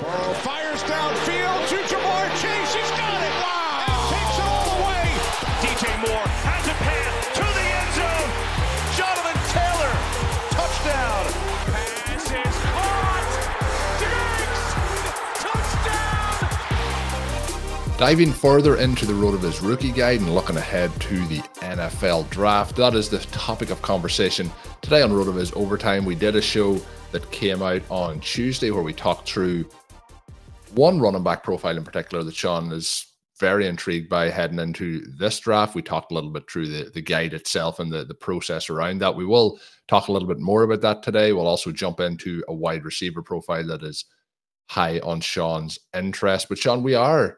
Burrow fires downfield to Ja'Marr Chase. He's got it. Wow. And takes it all the way. DJ Moore has a pass to the end zone. Jonathan Taylor. Touchdown. Pass is caught. Diggs. Touchdown. Diving further into the RotoViz rookie guide and looking ahead to the NFL draft, that is the topic of conversation today on RotoViz Overtime. We did a show that came out on Tuesday where we talked through one running back profile in particular that Shawn is very intrigued by heading into this draft. We talked a little bit through the, the guide itself and the, the process around that. We will talk a little bit more about that today. We'll also jump into a wide receiver profile that is high on Shawn's interest. But Shawn, we are,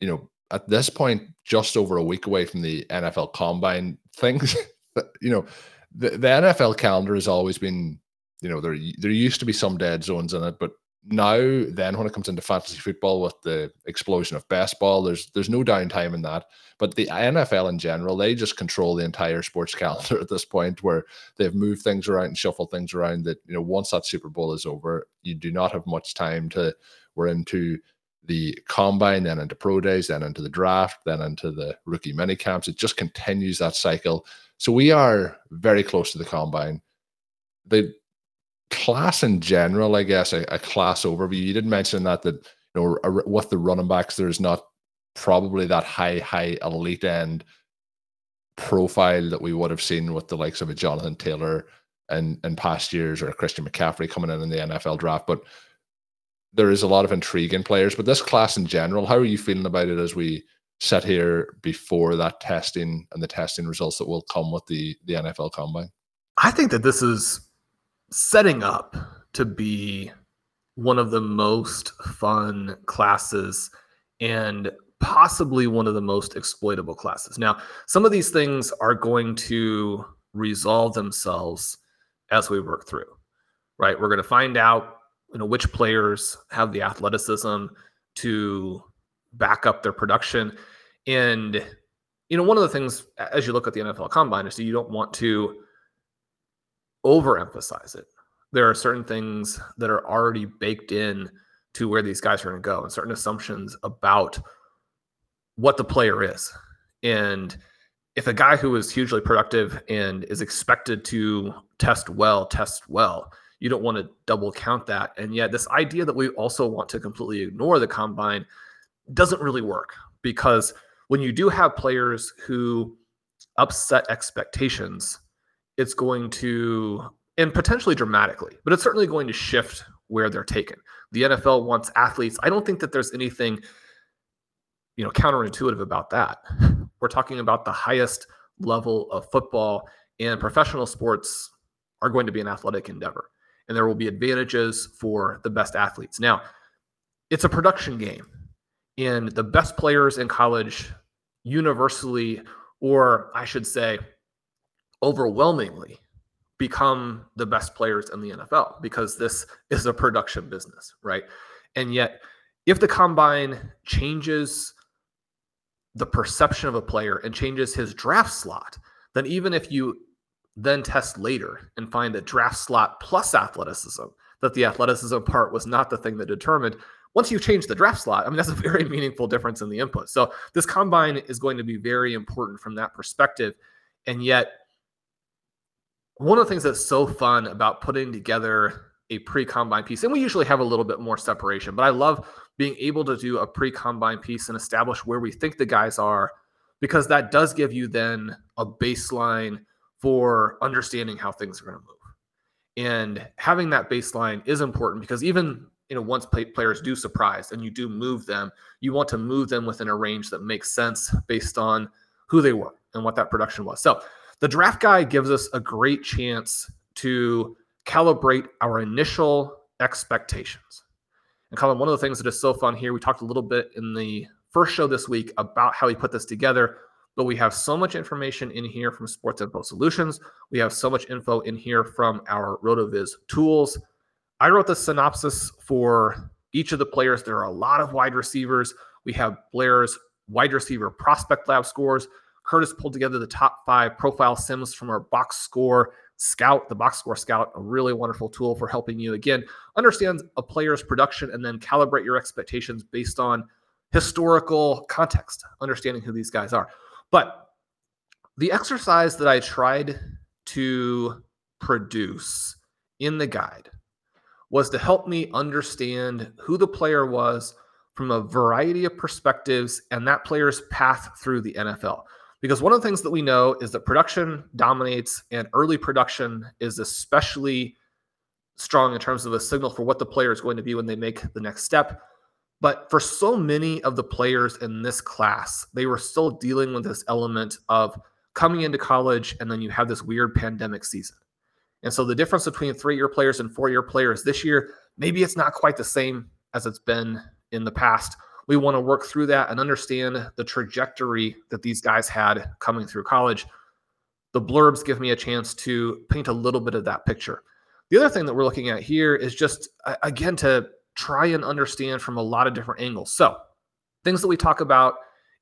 you know, at this point, just over a week away from the NFL combine. Things, you know, the, the NFL calendar has always been, you know, there there used to be some dead zones in it, but now then when it comes into fantasy football with the explosion of baseball there's there's no downtime in that. But the nfl in general they just control the entire sports calendar at this point where they've moved things around and shuffled things around that you know once that super bowl is over you do not have much time to we're into the combine then into pro days then into the draft then into the rookie mini camps it just continues that cycle. So we are very close to the combine. The class in general, I guess, a, a, class overview. You did mention that that you know a, with the running backs, there's not probably that high high elite end profile that we would have seen with the likes of a Jonathan Taylor and in past years or a Christian McCaffrey coming in in the NFL draft, but there is a lot of intriguing players. But this class in general, how are you feeling about it as we sit here before that testing and the testing results that will come with the the NFL Combine? I think that this is setting up to be one of the most fun classes and possibly one of the most exploitable classes. Now, some of these things are going to resolve themselves as we work through, right? We're going to find out, you know, which players have the athleticism to back up their production. And, you know, one of the things as you look at the NFL combine is you don't want to overemphasize it. There are certain things that are already baked in to where these guys are going to go and certain assumptions about what the player is. And if a guy who is hugely productive and is expected to test well, test well, you don't want to double count that. And yet, this idea that we also want to completely ignore the combine doesn't really work because when you do have players who upset expectations, it's going to, and potentially dramatically, but it's certainly going to shift where they're taken. The NFL wants athletes. I don't think that there's anything, you know, counterintuitive about that. We're talking about the highest level of football, and professional sports are going to be an athletic endeavor, and there will be advantages for the best athletes. Now, it's a production game, and the best players in college universally, or I should say, overwhelmingly become the best players in the NFL because this is a production business, right? And yet, if the combine changes the perception of a player and changes his draft slot, then even if you then test later and find that draft slot plus athleticism, that the athleticism part was not the thing that determined. Once you change the draft slot, I mean, that's a very meaningful difference in the input. So this combine is going to be very important from that perspective. And yet, one of the things that's so fun about putting together a pre combine piece. And we usually have a little bit more separation, but I love being able to do a pre combine piece and establish where we think the guys are because that does give you then a baseline for understanding how things are going to move. And having that baseline is important because even you know once play, players do surprise and you do move them, you want to move them within a range that makes sense based on who they were and what that production was. So the draft guide gives us a great chance to calibrate our initial expectations. And Colm, one of the things that is so fun here, we talked a little bit in the first show this week about how he put this together but we have so much information in here from Sports Info Solutions. We have so much info in here from our RotoViz tools. I wrote the synopsis for each of the players. There are a lot of wide receivers. We have Blair's wide receiver prospect lab scores. Curtis pulled together the top five profile sims from our box score scout, the box score scout, a really wonderful tool for helping you again understand a player's production and then calibrate your expectations based on historical context, understanding who these guys are. But the exercise that I tried to produce in the guide was to help me understand who the player was from a variety of perspectives and that player's path through the NFL. Because one of the things that we know is that production dominates and early production is especially strong in terms of a signal for what the player is going to be when they make the next step. But for so many of the players in this class, they were still dealing with this element of coming into college and then you have this weird pandemic season. And so the difference between three year players and four year players this year, maybe it's not quite the same as it's been in the past. We want to work through that and understand the trajectory that these guys had coming through college. The blurbs give me a chance to paint a little bit of that picture. The other thing that we're looking at here is just, again, to try and understand from a lot of different angles. So, things that we talk about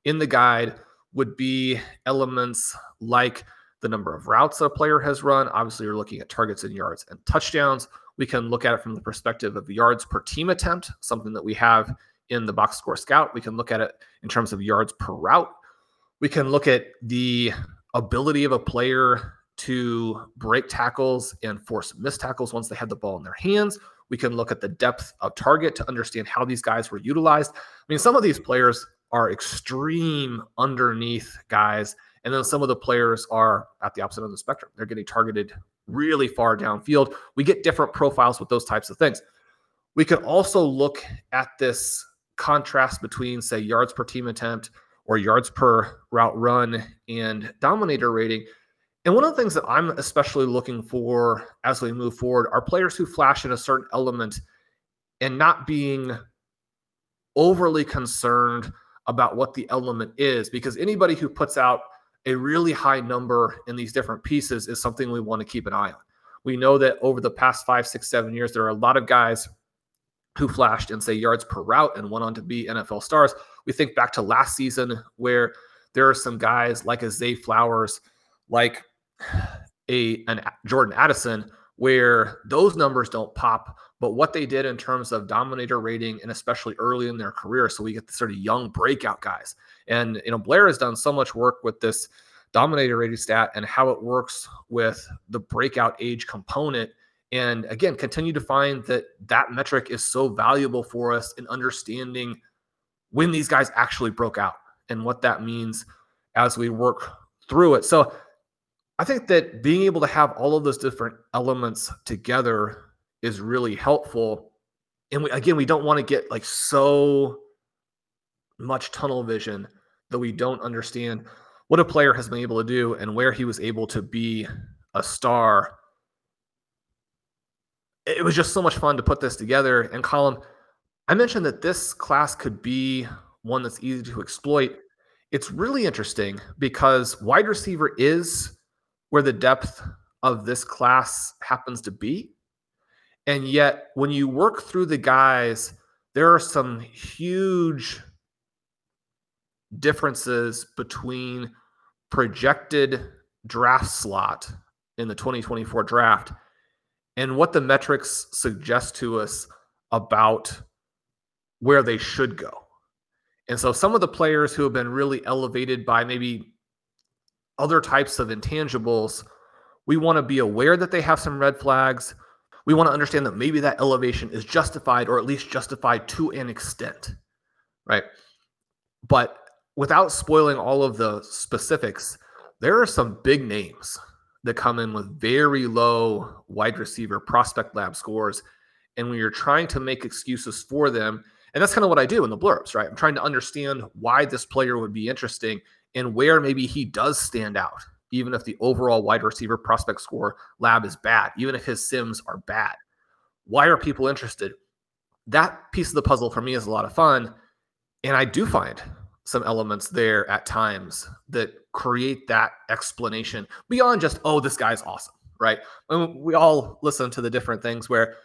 in the guide would be elements like the number of routes a player has run. Obviously, you're looking at targets and yards and touchdowns. We can look at it from the perspective of yards per team attempt, something that we have in the box score scout. We can look at it in terms of yards per route. We can look at the ability of a player to break tackles and force missed tackles once they had the ball in their hands. We can look at the depth of target to understand how these guys were utilized. I mean, some of these players are extreme underneath guys, and then some of the players are at the opposite end of the spectrum. They're getting targeted really far downfield. We get different profiles with those types of things. We could also look at this contrast between, say, yards per team attempt or yards per route run and dominator rating and one of the things that I'm especially looking for as we move forward are players who flash in a certain element and not being overly concerned about what the element is, because anybody who puts out a really high number in these different pieces is something we want to keep an eye on. We know that over the past five, six, seven years, there are a lot of guys who flashed in, say, yards per route and went on to be NFL stars. We think back to last season where there are some guys like a Zay Flowers, like a an Jordan Addison where those numbers don't pop, but what they did in terms of dominator rating and especially early in their career, so we get the sort of young breakout guys. And you know, Blair has done so much work with this dominator rating stat and how it works with the breakout age component. And again, continue to find that that metric is so valuable for us in understanding when these guys actually broke out and what that means as we work through it. So I think that being able to have all of those different elements together is really helpful. And we, again, we don't want to get like so much tunnel vision that we don't understand what a player has been able to do and where he was able to be a star. It was just so much fun to put this together. And Colm, I mentioned that this class could be one that's easy to exploit. It's really interesting because wide receiver is where the depth of this class happens to be. And yet, when you work through the guys, there are some huge differences between projected draft slot in the 2024 draft and what the metrics suggest to us about where they should go. And so some of the players who have been really elevated by maybe other types of intangibles, we want to be aware that they have some red flags, we want to understand that maybe that elevation is justified or at least justified to an extent, right? But without spoiling all of the specifics, there are some big names that come in with very low wide receiver prospect lab scores. And when you're trying to make excuses for them, and that's kind of what I do in the blurbs, right? I'm trying to understand why this player would be interesting and where maybe he does stand out, even if the overall wide receiver prospect score lab is bad, even if his sims are bad. Why are people interested? That piece of the puzzle for me is a lot of fun. And I do find some elements there at times that create that explanation beyond just, oh, this guy's awesome, right? Mean, we all listen to the different things where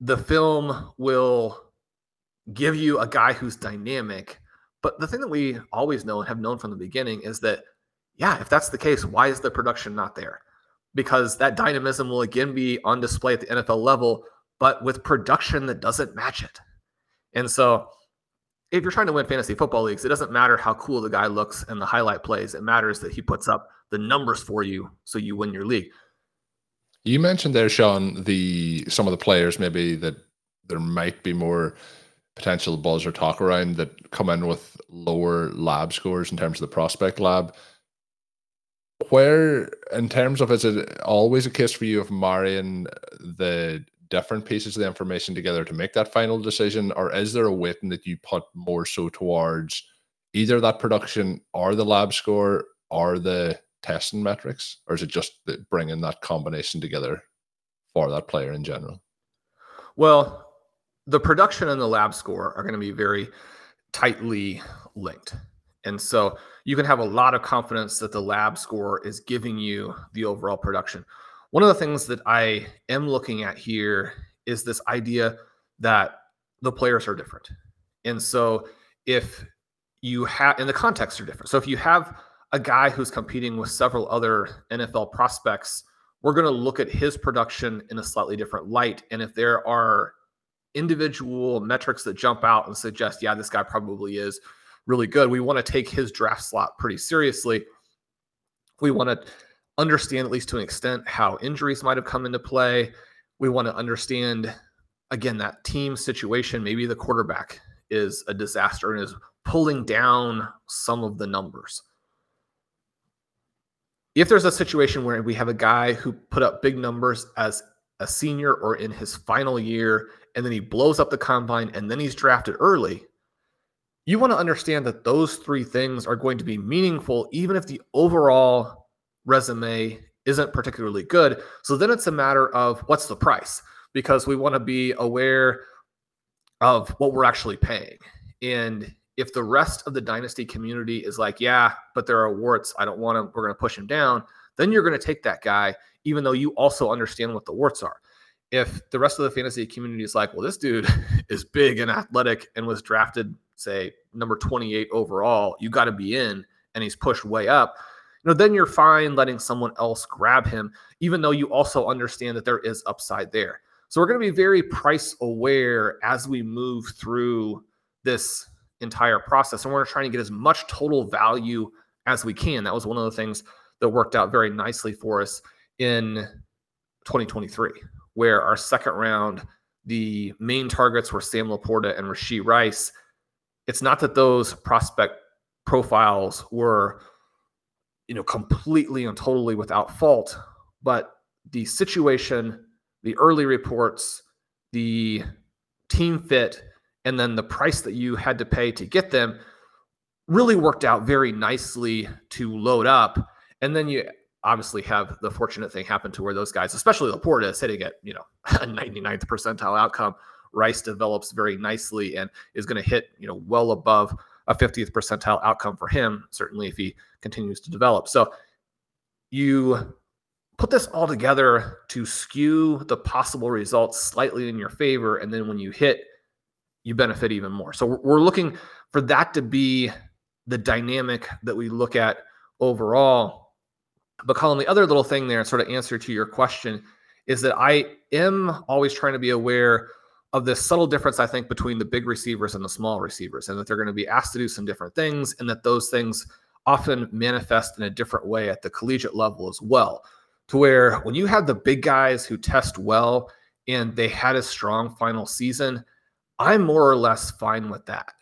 the film will give you a guy who's dynamic. But the thing that we always know and have known from the beginning is that, yeah, if that's the case, why is the production not there? Because that dynamism will again be on display at the NFL level, but with production that doesn't match it. And so, if you're trying to win fantasy football leagues, it doesn't matter how cool the guy looks and the highlight plays. It matters that he puts up the numbers for you so you win your league. You mentioned there, Shawn, the some of the players maybe that there might be more potential buzz or talk around that come in with lower lab scores in terms of the prospect lab. Where, in terms of, is it always a case for you of marrying the different pieces of the information together to make that final decision, or is there a weighting that you put more so towards either that production or the lab score or the testing metrics, or is it just bringing that combination together for that player in general? Well, the production and the lab score are going to be very tightly linked. And so you can have a lot of confidence that the lab score is giving you the overall production. One of the things that I am looking at here is this idea that the players are different. And so if you have, and the contexts are different. So if you have a guy who's competing with several other NFL prospects, we're going to look at his production in a slightly different light. And if there are individual metrics that jump out and suggest, yeah, this guy probably is really good. We want to take his draft slot pretty seriously. We want to understand, at least to an extent, how injuries might have come into play. We want to understand, again, that team situation. Maybe the quarterback is a disaster and is pulling down some of the numbers. If there's a situation where we have a guy who put up big numbers as a senior or in his final year, and then he blows up the combine, and then he's drafted early, you want to understand that those three things are going to be meaningful, even if the overall resume isn't particularly good. So then it's a matter of what's the price, because we want to be aware of what we're actually paying. And if the rest of the dynasty community is like, yeah, but there are warts, I don't want him, we're going to push him down, then you're going to take that guy even though you also understand what the warts are. If the rest of the fantasy community is like, well, this dude is big and athletic and was drafted, say, number 28 overall, you got to be in, and he's pushed way up, you know, then you're fine letting someone else grab him, even though you also understand that there is upside there. So we're going to be very price aware as we move through this entire process. And we're trying to get as much total value as we can. That was one of the things that worked out very nicely for us in 2023, where our second round, the main targets were Sam LaPorta and Rashee Rice. It's not that those prospect profiles were, you know, completely and totally without fault, but the situation, the early reports, the team fit, and then the price that you had to pay to get them really worked out very nicely to load up. And then you obviously have the fortunate thing happen to where those guys, especially LaPorta, is hitting at you know a 99th percentile outcome. Rice develops very nicely and is going to hit you know well above a 50th percentile outcome for him. Certainly, if he continues to develop. So you put this all together to skew the possible results slightly in your favor, and then when you hit, you benefit even more. So we're looking for that to be the dynamic that we look at overall but Colm, the other little thing there, sort of answer to your question, is that I am always trying to be aware of this subtle difference, I think, between the big receivers and the small receivers, and that they're going to be asked to do some different things, and that those things often manifest in a different way at the collegiate level as well. to where when you have the big guys who test well and they had a strong final season, I'm more or less fine with that.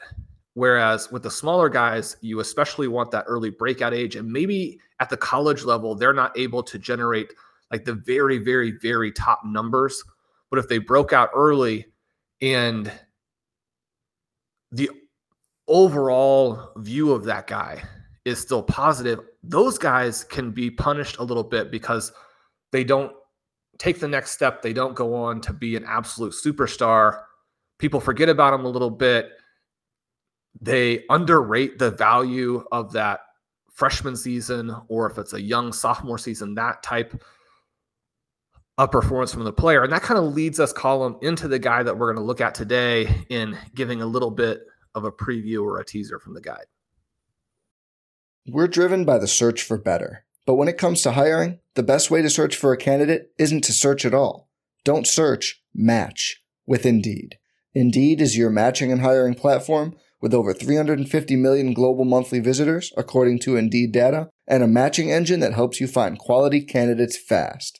Whereas with the smaller guys, you especially want that early breakout age. And maybe at the college level, they're not able to generate like the very, very, very top numbers. But if they broke out early and the overall view of that guy is still positive, those guys can be punished a little bit because they don't take the next step. They don't go on to be an absolute superstar. People forget about them a little bit. They underrate the value of that freshman season, or if it's a young sophomore season, that type performance from the player. And that kind of leads us, Colm, into the guy that we're going to look at today in giving a little bit of a preview or a teaser from the guide. We're driven by the search for better. But when it comes to hiring, the best way to search for a candidate isn't to search at all. Don't search, match with Indeed. Indeed is your matching and hiring platform with over 350 million global monthly visitors, according to Indeed data, and a matching engine that helps you find quality candidates fast.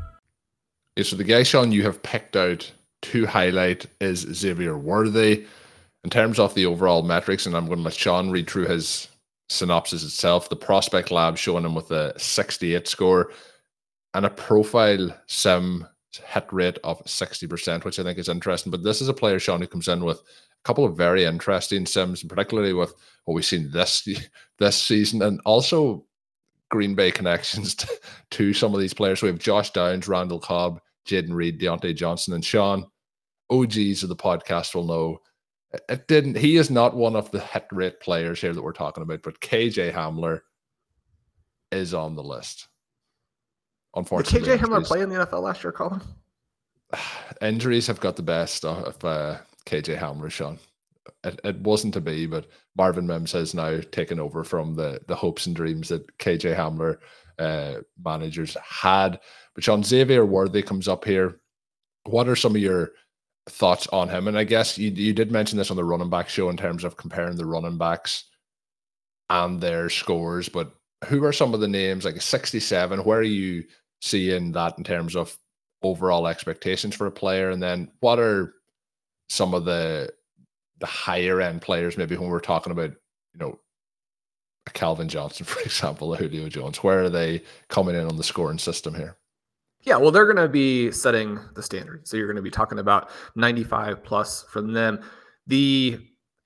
Okay, so the guy, Shawn, you have picked out to highlight is Xavier Worthy. In terms of the overall metrics, and I'm going to let Shawn read through his synopsis itself. The prospect lab showing him with a 68 score and a profile sim hit rate of 60%, which I think is interesting. But this is a player, Shawn, who comes in with a couple of very interesting sims, particularly with what we've seen this this season, and also Green Bay connections to, to some of these players. We have Josh Downs, Randall Cobb, Jayden Reed, Diontae Johnson, and Shawn. OGs of the podcast will know it didn't. He is not one of the hit rate players here that we're talking about, but KJ Hamler is on the list. Unfortunately, Did KJ Hamler play in the NFL last year, Colm? Injuries have got the best of uh, KJ Hamler, Shawn. It, it wasn't to be, but Marvin Mims has now taken over from the the hopes and dreams that KJ Hamler uh, managers had. But Shawn Xavier Worthy comes up here. What are some of your thoughts on him? And I guess you, you did mention this on the running back show in terms of comparing the running backs and their scores, but who are some of the names like 67? Where are you seeing that in terms of overall expectations for a player? And then what are some of the the higher end players, maybe when we're talking about, you know, a Calvin Johnson, for example, a Julio Jones, where are they coming in on the scoring system here? Yeah, well, they're going to be setting the standard. So you're going to be talking about 95 plus from them. The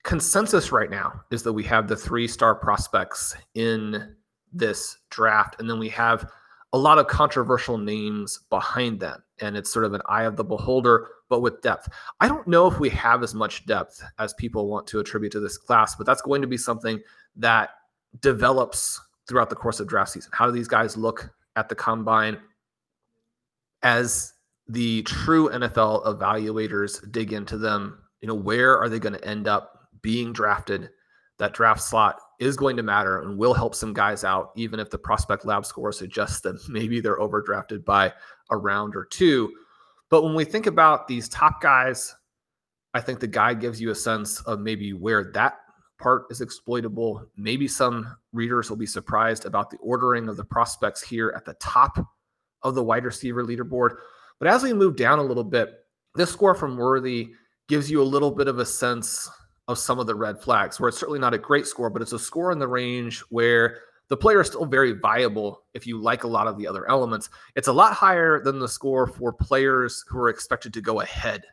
consensus right now is that we have the three star prospects in this draft, and then we have a lot of controversial names behind them. And it's sort of an eye of the beholder, but with depth. I don't know if we have as much depth as people want to attribute to this class, but that's going to be something that develops throughout the course of draft season. How do these guys look at the combine? As the true NFL evaluators dig into them, you know, where are they going to end up being drafted? That draft slot is going to matter and will help some guys out, even if the prospect lab score suggests that maybe they're overdrafted by a round or two. But when we think about these top guys, I think the guide gives you a sense of maybe where that part is exploitable. Maybe some readers will be surprised about the ordering of the prospects here at the top of the wide receiver leaderboard. But as we move down a little bit, this score from Worthy gives you a little bit of a sense of some of the red flags, where it's certainly not a great score, but it's a score in the range where the player is still very viable if you like a lot of the other elements. It's a lot higher than the score for players who are expected to go ahead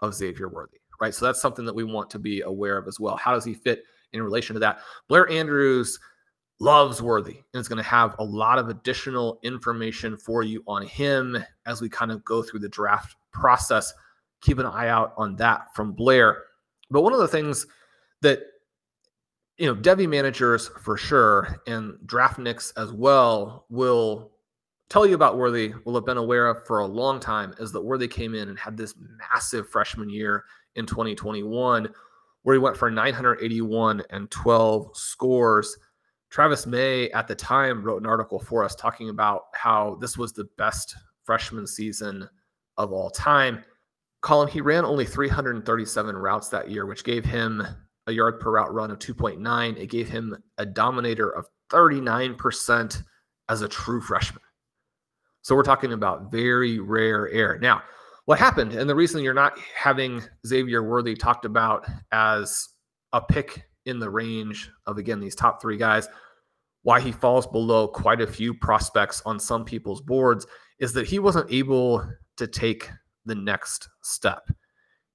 of Xavier Worthy, right? So that's something that we want to be aware of as well. How does he fit in relation to that? Blair Andrews loves Worthy and is going to have a lot of additional information for you on him as we kind of go through the draft process. Keep an eye out on that from Blair. But one of the things that you know, Devy managers for sure and draftniks as well will tell you about Worthy, will have been aware of for a long time, is that Worthy came in and had this massive freshman year in 2021 where he went for 981 and 12 scores. Travis May at the time wrote an article for us talking about how this was the best freshman season of all time. Colm, he ran only 337 routes that year, which gave him a yard per route run of 2.9. It gave him a dominator of 39% as a true freshman. So we're talking about very rare air. Now, what happened, and the reason you're not having Xavier Worthy talked about as a pick in the range of, again, these top three guys, why he falls below quite a few prospects on some people's boards is that he wasn't able to take the next step.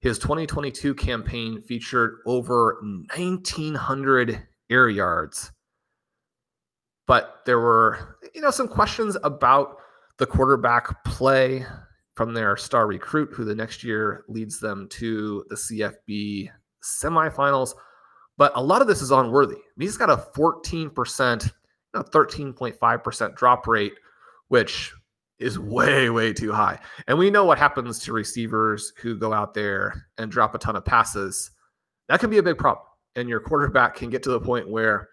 His 2022 campaign featured over 1,900 air yards. But there were, you know, some questions about the quarterback play from their star recruit, who the next year leads them to the CFB semifinals. But a lot of this is on Worthy. He's got a 14%, know, 13.5% drop rate, which is way, way too high. And we know what happens to receivers who go out there and drop a ton of passes. That can be a big problem. And your quarterback can get to the point where,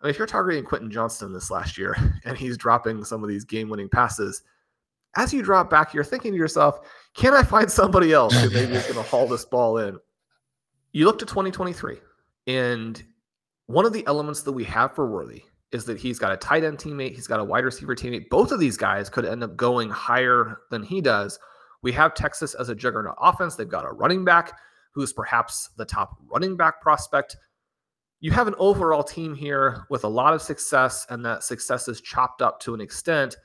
I mean, if you're targeting Quentin Johnston this last year and he's dropping some of these game winning passes, as you drop back, you're thinking to yourself, can I find somebody else who maybe is going to haul this ball in? You look to 2023, and one of the elements that we have for Worthy is that he's got a tight end teammate, he's got a wide receiver teammate. Both of these guys could end up going higher than he does. We have Texas as a juggernaut offense. They've got a running back who's perhaps the top running back prospect. You have an overall team here with a lot of success, and that success is chopped up to an extent.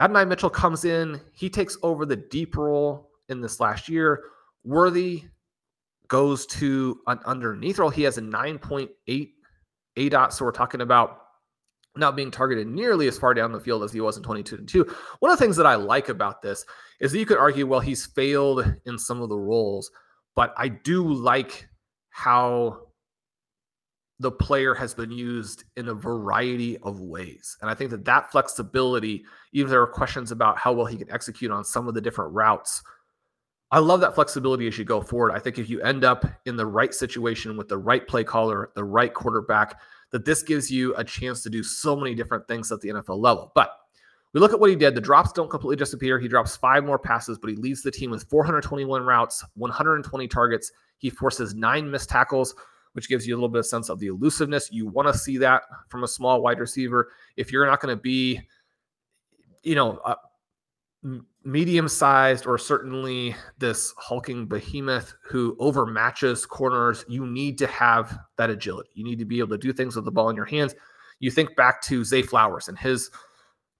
Adonai Mitchell comes in, he takes over the deep role in this last year. Worthy goes to an underneath role. He has a 9.8 ADOT. So we're talking about not being targeted nearly as far down the field as he was in 22 and 2. One of the things that I like about this is that you could argue, well, he's failed in some of the roles, but I do like how the player has been used in a variety of ways. And I think that that flexibility, even if there are questions about how well he can execute on some of the different routes, I love that flexibility as you go forward. I think if you end up in the right situation with the right play caller, the right quarterback, that this gives you a chance to do so many different things at the NFL level. But we look at what he did. The drops don't completely disappear. He drops five more passes, but he leads the team with 421 routes, 120 targets. He forces nine missed tackles, which gives you a little bit of sense of the elusiveness. You want to see that from a small wide receiver. If you're not going to be, you know, uh, medium sized or certainly this hulking behemoth who overmatches corners, you need to have that agility. You need to be able to do things with the ball in your hands. You think back to Zay Flowers and his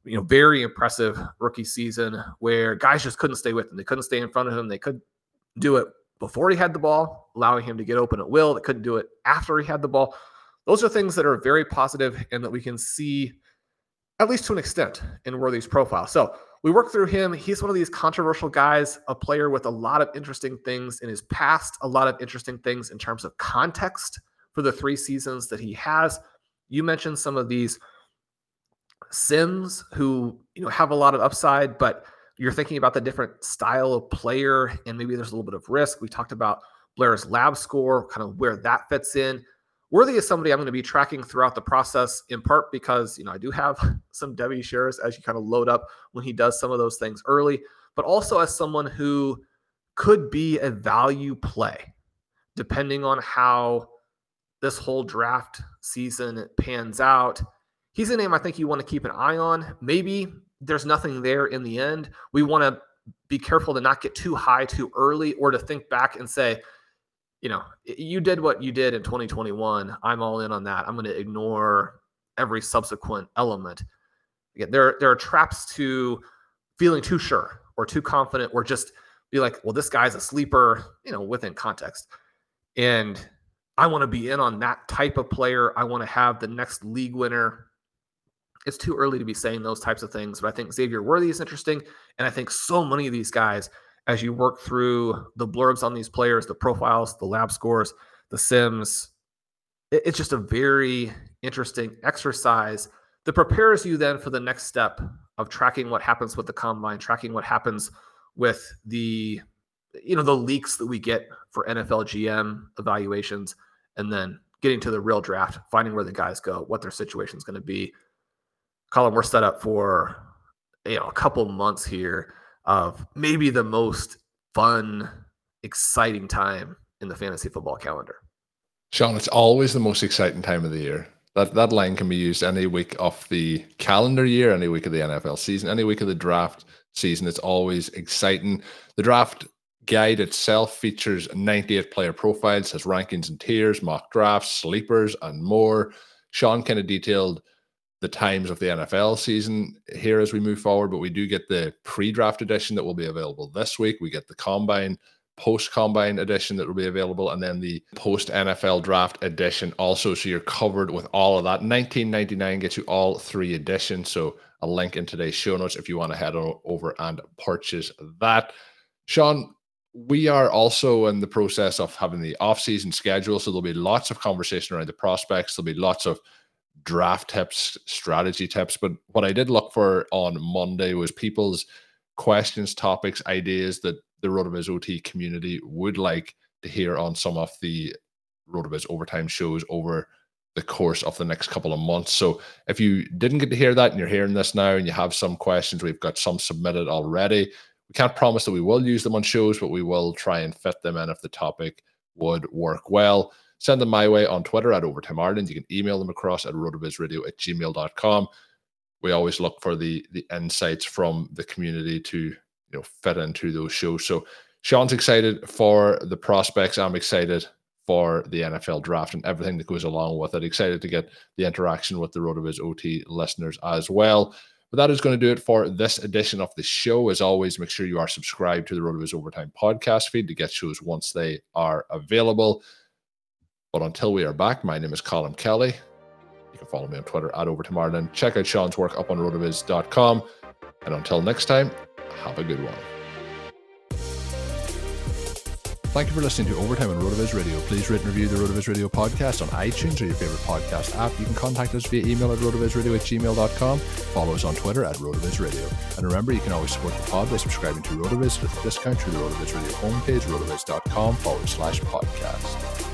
you know very impressive rookie season where guys just couldn't stay with him. They couldn't stay in front of him. They could do it before he had the ball, allowing him to get open at will. They couldn't do it after he had the ball. Those are things that are very positive and that we can see at least to an extent in Worthy's profile. So we work through him. He's one of these controversial guys, a player with a lot of interesting things in his past, a lot of interesting things in terms of context for the three seasons that he has. You mentioned some of these Sims who you know have a lot of upside, but you're thinking about the different style of player, and maybe there's a little bit of risk. We talked about Blair's lab score, kind of where that fits in. Worthy is somebody I'm going to be tracking throughout the process, in part because you know I do have some Devy shares as you kind of load up when he does some of those things early, but also as someone who could be a value play, depending on how this whole draft season pans out. He's a name I think you want to keep an eye on. Maybe there's nothing there in the end. We want to be careful to not get too high too early or to think back and say, you know, you did what you did in 2021. I'm all in on that. I'm going to ignore every subsequent element. Again, there, there are traps to feeling too sure or too confident or just be like, well, this guy's a sleeper, you know, within context. And I want to be in on that type of player. I want to have the next league winner. It's too early to be saying those types of things, but I think Xavier Worthy is interesting. And I think so many of these guys, as you work through the blurbs on these players, the profiles, the lab scores, the sims, it's just a very interesting exercise that prepares you then for the next step of tracking what happens with the combine, tracking what happens with the you know the leaks that we get for NFL GM evaluations and then getting to the real draft, finding where the guys go, what their situation is going to be. Colm, we're set up for you know a couple months here of maybe the most fun, exciting time in the fantasy football calendar. Shawn, it's always the most exciting time of the year. That that line can be used any week of the calendar year, any week of the NFL season, any week of the draft season. It's always exciting. The draft guide itself features 98 player profiles, has rankings and tiers, mock drafts, sleepers, and more. Shawn kind of detailed the times of the NFL season here as we move forward, but we do get the pre draft edition that will be available this week. We get the combine post combine edition that will be available, and then the post NFL draft edition also. So you're covered with all of that. 19.99 gets you all three editions. So a link in today's show notes if you want to head over and purchase that. Shawn, we are also in the process of having the off-season schedule, so there'll be lots of conversation around the prospects. There'll be lots of draft tips, strategy tips. But what I did look for on Monday was people's questions, topics, ideas that the RotoViz OT community would like to hear on some of the RotoViz overtime shows over the course of the next couple of months. So if you didn't get to hear that and you're hearing this now and you have some questions, we've got some submitted already. We can't promise that we will use them on shows, but we will try and fit them in if the topic would work well. Send them my way on Twitter at Overtime Ireland. You can email them across at rotovizradio at gmail.com. We always look for the the insights from the community to you know fit into those shows. So Shawn's excited for the prospects. I'm excited for the NFL draft and everything that goes along with it. Excited to get the interaction with the RotoViz OT listeners as well. But that is going to do it for this edition of the show. As always, make sure you are subscribed to the RotoViz Overtime podcast feed to get shows once they are available. But until we are back, my name is Colm Kelly. You can follow me on Twitter at Overtime Ireland. Check out Shawn's work up on rotoviz.com. And until next time, have a good one. Thank you for listening to Overtime on RotoViz Radio. Please rate and review the RotoViz Radio podcast on iTunes or your favorite podcast app. You can contact us via email at rotovizradio at gmail.com. Follow us on Twitter at RotoViz Radio. And remember, you can always support the pod by subscribing to RotoViz with a discount through the RotoViz Radio homepage, rotoviz.com forward slash podcast.